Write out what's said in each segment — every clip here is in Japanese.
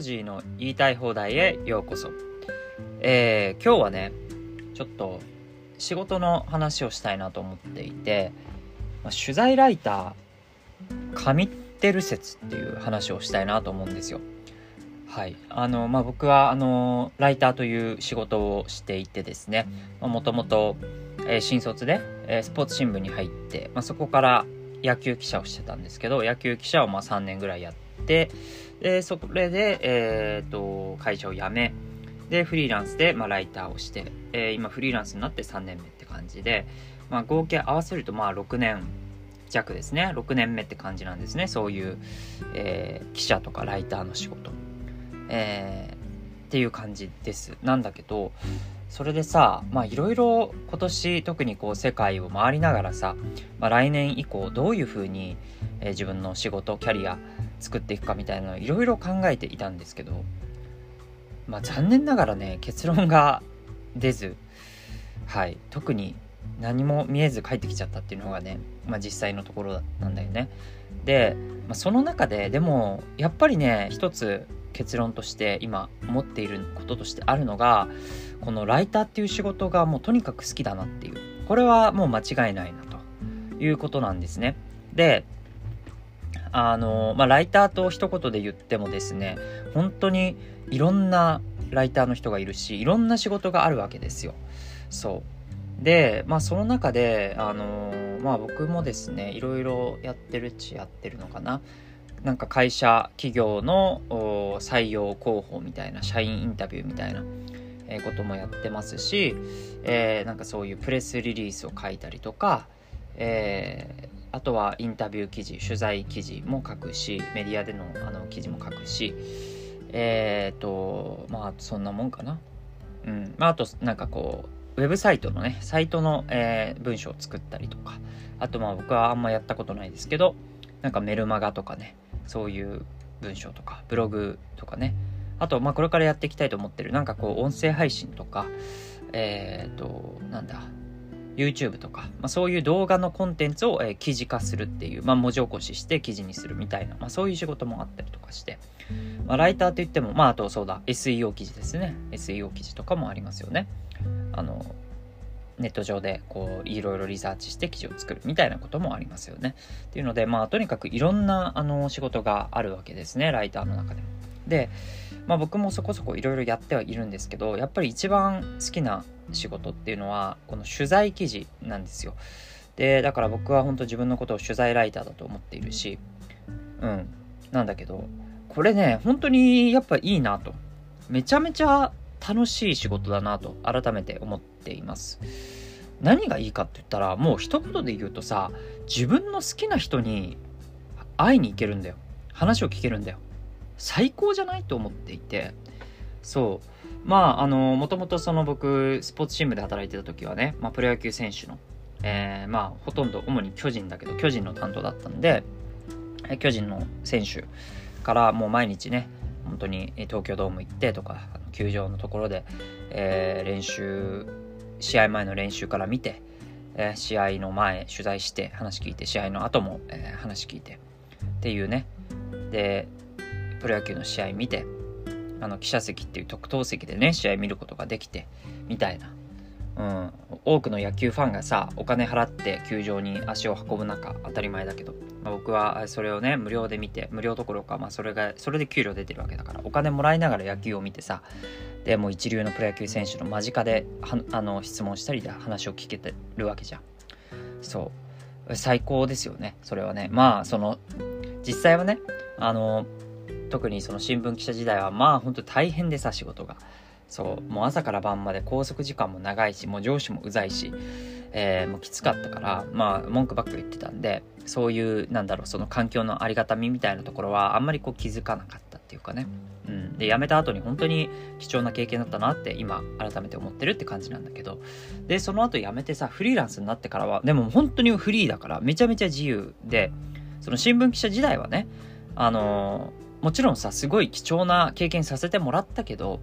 ジーの言いたい放題へようこそ。えー、今日はね、ちょっと仕事の話をしたいなと思っていて、まあ、取材ライター、神ってる説っていう話をしたいなと思うんですよ。はい。あの、まあ、僕は、あの、ライターという仕事をしていてですね、もともと、えー、新卒で、えー、スポーツ新聞に入って、まあ、そこから野球記者をしてたんですけど、野球記者をまあ3年ぐらいやって、で、それで、えっ、ー、と、会社を辞め、で、フリーランスで、まあ、ライターをして、えー、今フリーランスになって3年目って感じで、まあ、合計合わせると、まあ、6年弱ですね。6年目って感じなんですね。そういう、えー、記者とかライターの仕事。えー、っていう感じです。なんだけど、それでさ、まあいろいろ今年特にこう世界を回りながらさ、まあ、来年以降どういうふうに、えー、自分の仕事、キャリア、作っていくかみたいなのをいろいろ考えていたんですけどまあ残念ながらね結論が出ずはい特に何も見えず帰ってきちゃったっていうのがね、まあ、実際のところなんだよね。で、まあ、その中ででもやっぱりね一つ結論として今思っていることとしてあるのがこのライターっていう仕事がもうとにかく好きだなっていうこれはもう間違いないなということなんですね。であの、まあ、ライターと一言で言ってもですね、本当にいろんなライターの人がいるし、いろんな仕事があるわけですよ。そう。で、まあ、その中で、あの、まあ、僕もですね、いろいろやってるっちやってるのかな。なんか会社、企業の採用広報みたいな、社員インタビューみたいな、えこともやってますし、えー、なんかそういうプレスリリースを書いたりとか、えーあとはインタビュー記事取材記事も書くしメディアでのあの記事も書くしえっ、ー、とまあそんなもんかな。うん。まああとなんかこうウェブサイトのねサイトの、えー、文章を作ったりとか。あとまあ僕はあんまやったことないですけどなんかメルマガとかねそういう文章とかブログとかね。あとまあこれからやっていきたいと思ってるなんかこう音声配信とかえっ、ー、となんだ YouTube とか、まあ、そういう動画のコンテンツを、えー、記事化するっていう、まあ、文字起こしして記事にするみたいな、まあ、そういう仕事もあったりとかして、まあ、ライターって言っても、まあ、あとそうだ、SEO 記事ですね。SEO 記事とかもありますよね。あの、ネット上でこういろいろリサーチして記事を作るみたいなこともありますよね。っていうので、まあ、とにかくいろんなあの仕事があるわけですね、ライターの中でも。で、まあ、僕もそこそこいろいろやってはいるんですけどやっぱり一番好きな仕事っていうのはこの取材記事なんですよ。でだから僕は本当自分のことを取材ライターだと思っているしうん。なんだけどこれね本当にやっぱいいなと。めちゃめちゃ楽しい仕事だなと改めて思っています。何がいいかって言ったらもう一言で言うとさ自分の好きな人に会いに行けるんだよ。話を聞けるんだよ。最高じゃないと思っていて。そう。まああのもともとその僕スポーツチームで働いてた時はね、まあ、プロ野球選手の、えー、まあほとんど主に巨人だけど巨人の担当だったんで巨人の選手からもう毎日ね本当に東京ドーム行ってとか球場のところで、えー、練習試合前の練習から見て、えー、試合の前取材して話聞いて試合の後も、えー、話聞いてっていうね。でプロ野球の試合見てあの記者席っていう特等席でね試合見ることができてみたいな、うん、多くの野球ファンがさお金払って球場に足を運ぶ中当たり前だけど、まあ、僕はそれをね無料で見て無料どころか、まあ、それがそれで給料出てるわけだからお金もらいながら野球を見てさでもう一流のプロ野球選手の間近であの質問したりで話を聞けてるわけじゃん。そう。最高ですよねそれはね。まあその実際はねあの特にその新聞記者時代はまあ本当大変でさ仕事が。そうもう朝から晩まで拘束時間も長いしもう上司もうざいし、えー、もうきつかったからまあ文句ばっかり言ってたんでそういうなんだろうその環境のありがたみみたいなところはあんまりこう気づかなかったっていうかね、うん、で辞めた後に本当に貴重な経験だったなって今改めて思ってるって感じなんだけど。でその後辞めてさフリーランスになってからはでも本当にフリーだからめちゃめちゃ自由でその新聞記者時代はねあのーもちろんさ、すごい貴重な経験させてもらったけど、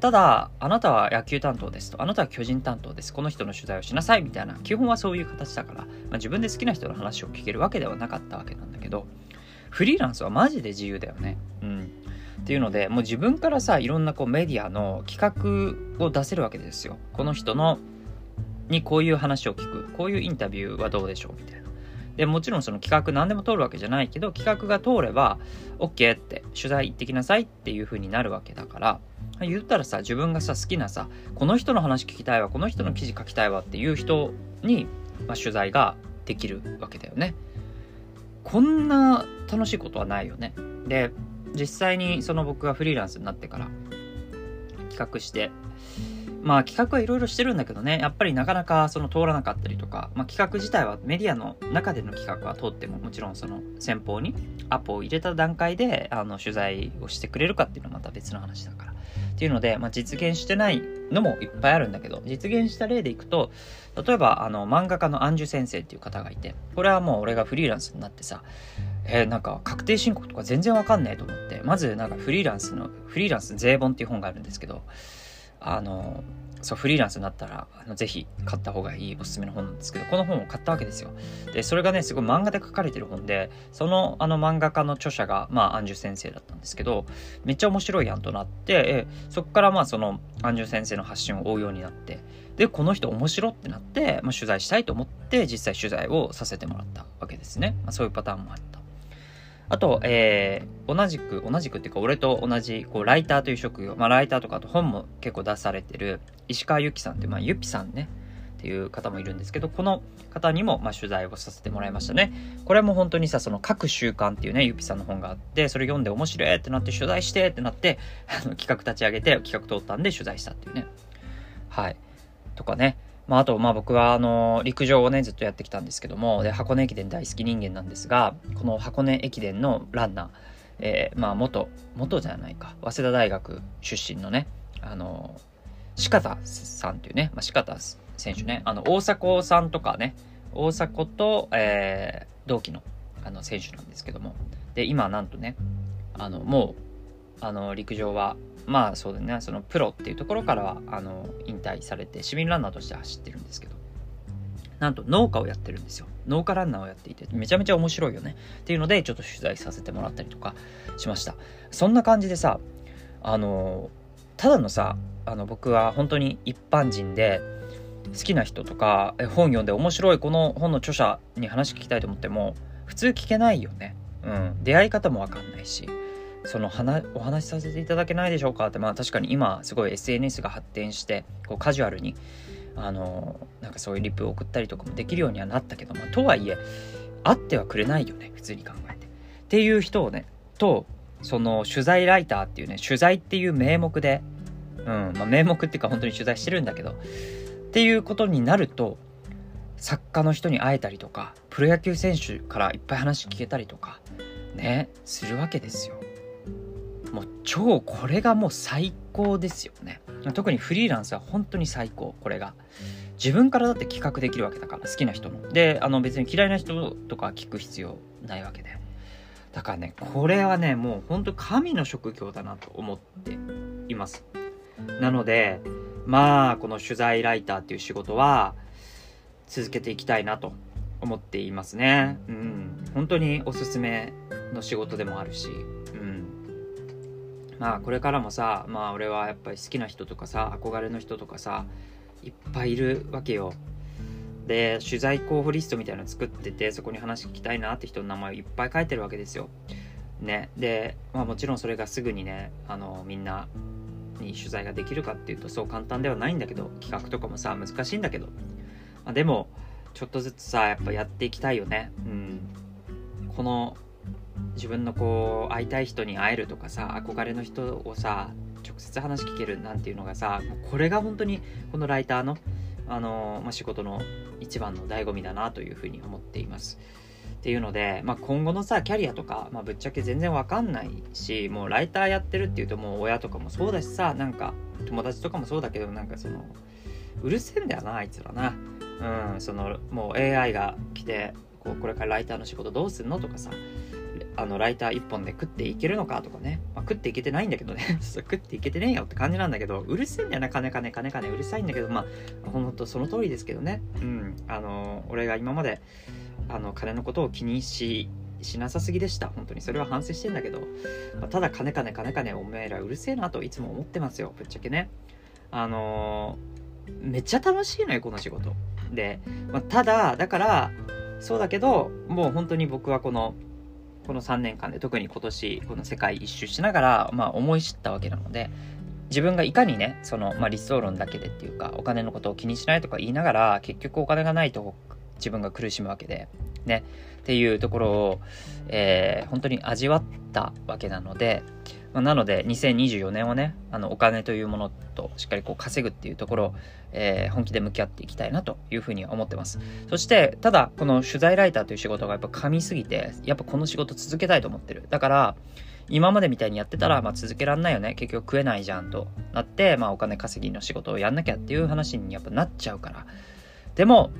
ただ、あなたは野球担当ですと、あなたは巨人担当です、この人の取材をしなさいみたいな、基本はそういう形だから、まあ、自分で好きな人の話を聞けるわけではなかったわけなんだけど、フリーランスはマジで自由だよね。うん。っていうのでもう自分からさいろんなこうメディアの企画を出せるわけですよ。この人のにこういう話を聞く。こういうインタビューはどうでしょうみたいな。でもちろんその企画何でも通るわけじゃないけど企画が通れば OK って取材行ってきなさいっていう風になるわけだから言ったらさ自分がさ好きなさこの人の話聞きたいわこの人の記事書きたいわっていう人に、まあ、取材ができるわけだよね。こんな楽しいことはないよね。で実際にその僕がフリーランスになってから企画してまあ企画はいろいろしてるんだけどね、やっぱりなかなかその通らなかったりとか、まあ企画自体はメディアの中での企画は通ってももちろんその先方にアポを入れた段階であの取材をしてくれるかっていうのはまた別の話だから。っていうので、まあ、実現してないのもいっぱいあるんだけど、実現した例でいくと、例えばあの漫画家のアンジュ先生っていう方がいて、これはもう俺がフリーランスになってさ、えー、なんか確定申告とか全然わかんねえと思って、まずなんかフリーランスの、フリーランス税本っていう本があるんですけど、あの、そう、フリーランスになったら、あのぜひ買った方がいいおすすめの本なんですけど、この本を買ったわけですよ。で、それがね、すごい漫画で書かれてる本で、そのあの漫画家の著者が、まあ、アンジュ先生だったんですけど、めっちゃ面白いやんとなって、えそこからまあ、そのアンジュ先生の発信を追うようになって、で、この人面白ってなって、まあ、取材したいと思って、実際取材をさせてもらったわけですね。まあ、そういうパターンもあった。あと、えー、同じく、同じくっていうか、俺と同じ、こう、ライターという職業、まあ、ライターとか、あと本も結構出されてる、石川由紀さんって、まあ、ゆぴさんね、っていう方もいるんですけど、この方にも、まあ、取材をさせてもらいましたね。これも本当にさ、その、各習慣っていうね、ゆぴさんの本があって、それ読んで面白いってなって、取材してってなって、あの企画立ち上げて、企画通ったんで取材したっていうね。はい。とかね。まあ、あと、まあ僕は、あの、陸上をね、ずっとやってきたんですけども、で、箱根駅伝大好き人間なんですが、この箱根駅伝のランナー、えー、まあ、元、元じゃないか、早稲田大学出身のね、あの、鹿田さんっていうね、まあ、鹿田選手ね、あの、大迫さんとかね、大迫と、えー、同期の、あの、選手なんですけども、で、今、なんとね、あの、もう、あの、陸上はまあそうだね。そのプロっていうところからはあの引退されて市民ランナーとして走ってるんですけど。なんと農家をやってるんですよ。農家ランナーをやっていてめちゃめちゃ面白いよね。っていうのでちょっと取材させてもらったりとかしました。そんな感じでさあのただのさあの僕は本当に一般人で好きな人とか本読んで面白いこの本の著者に話聞きたいと思っても普通聞けないよね。うん。出会い方もわかんないし。そのお話しさせていただけないでしょうか？ってまあ確かに今すごい SNS が発展してこうカジュアルにあのなんかそういうリプを送ったりとかもできるようにはなったけど、まあ、とはいえ会ってはくれないよね普通に考えて。っていう人をねとその取材ライターっていうね取材っていう名目で、うんまあ、名目っていうか本当に取材してるんだけどっていうことになると作家の人に会えたりとかプロ野球選手からいっぱい話聞けたりとかねするわけですよ。超これがもう最高ですよね。特にフリーランスは本当に最高これが。自分からだって企画できるわけだから好きな人のであの別に嫌いな人とか聞く必要ないわけでだからねこれはねもう本当神の職業だなと思っています。なのでまあこの取材ライターっていう仕事は続けていきたいなと思っていますね。うん。本当におすすめの仕事でもあるしまあこれからもさまあ俺はやっぱり好きな人とかさ憧れの人とかさいっぱいいるわけよ。で取材候補リストみたいなの作っててそこに話聞きたいなって人の名前をいっぱい書いてるわけですよ。ね。でまあもちろんそれがすぐにねあのみんなに取材ができるかっていうとそう簡単ではないんだけど企画とかもさ難しいんだけど、まあ、でもちょっとずつさやっぱやっていきたいよね。うん。この自分のこう会いたい人に会えるとかさ憧れの人をさ直接話聞けるなんていうのがさこれが本当にこのライターの、あのまあ、仕事の一番の醍醐味だなというふうに思っています。っていうので、まあ、今後のさキャリアとか、まあ、ぶっちゃけ全然わかんないしもうライターやってるっていうともう親とかもそうだしさなんか友達とかもそうだけどなんかそのうるせえんだよなあいつらな。うん、そのもう AI が来てこうこれからライターの仕事どうすんのとかさあのライター1本で食っていけるのかとかね、まあ、食っていけてないんだけどね。食っていけてねえよって感じなんだけど。うるせえんだよな金金金金うるさいんだけど。まあほんとその通りですけどね。うん。あの俺が今まであの金のことを気にししなさすぎでした。本当に。それは反省してんだけど、まあ、ただ金金金金。お前らうるせえなといつも思ってますよ。ぶっちゃけね。あの、めっちゃ楽しいのよこの仕事。で、まあ、ただだからそうだけどもう本当に僕はこのこの3年間で特に今年この世界一周しながら、まあ、思い知ったわけなので自分がいかにねその、まあ、理想論だけでっていうかお金のことを気にしないとか言いながら結局お金がないと自分が苦しむわけでねっていうところを、えー、本当に味わったわけなので、まあ、なので2024年はねあのお金というものとしっかりこう稼ぐっていうところを、えー、本気で向き合っていきたいなというふうに思ってます。そしてただこの取材ライターという仕事がやっぱ噛みすぎてやっぱこの仕事続けたいと思ってる。だから今までみたいにやってたら、まあ、続けらんないよね。結局食えないじゃんとなって、まあ、お金稼ぎの仕事をやんなきゃっていう話にやっぱなっちゃうから。でも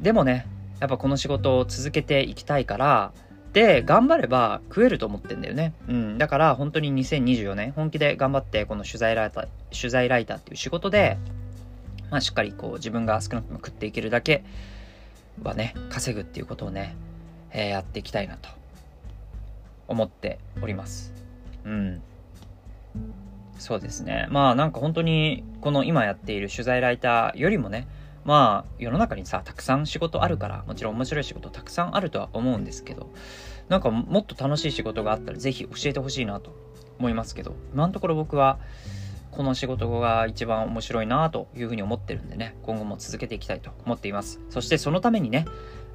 でもねやっぱこの仕事を続けていきたいからで頑張れば食えると思ってんだよね、うん、だから本当に2024年本気で頑張ってこの取材ライター取材ライターっていう仕事で、まあ、しっかりこう自分が少なくとも食っていけるだけはね稼ぐっていうことをね、えー、やっていきたいなと思っております。うん。そうですね。まあなんか本当にこの今やっている取材ライターよりもねまあ世の中にさたくさん仕事あるからもちろん面白い仕事たくさんあるとは思うんですけどなんかもっと楽しい仕事があったら是非教えてほしいなと思いますけど今のところ僕はこの仕事が一番面白いなというふうに思ってるんでね今後も続けていきたいと思っています。そしてそのためにね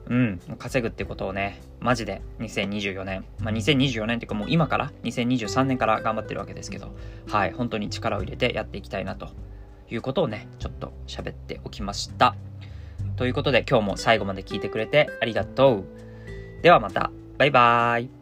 うん稼ぐってことをねマジで2024年まあ2024年っていうかもう今から2023年から頑張ってるわけですけどはい本当に力を入れてやっていきたいなということをね、ちょっと喋っておきました。ということで今日も最後まで聞いてくれてありがとう。ではまた。バイバーイ。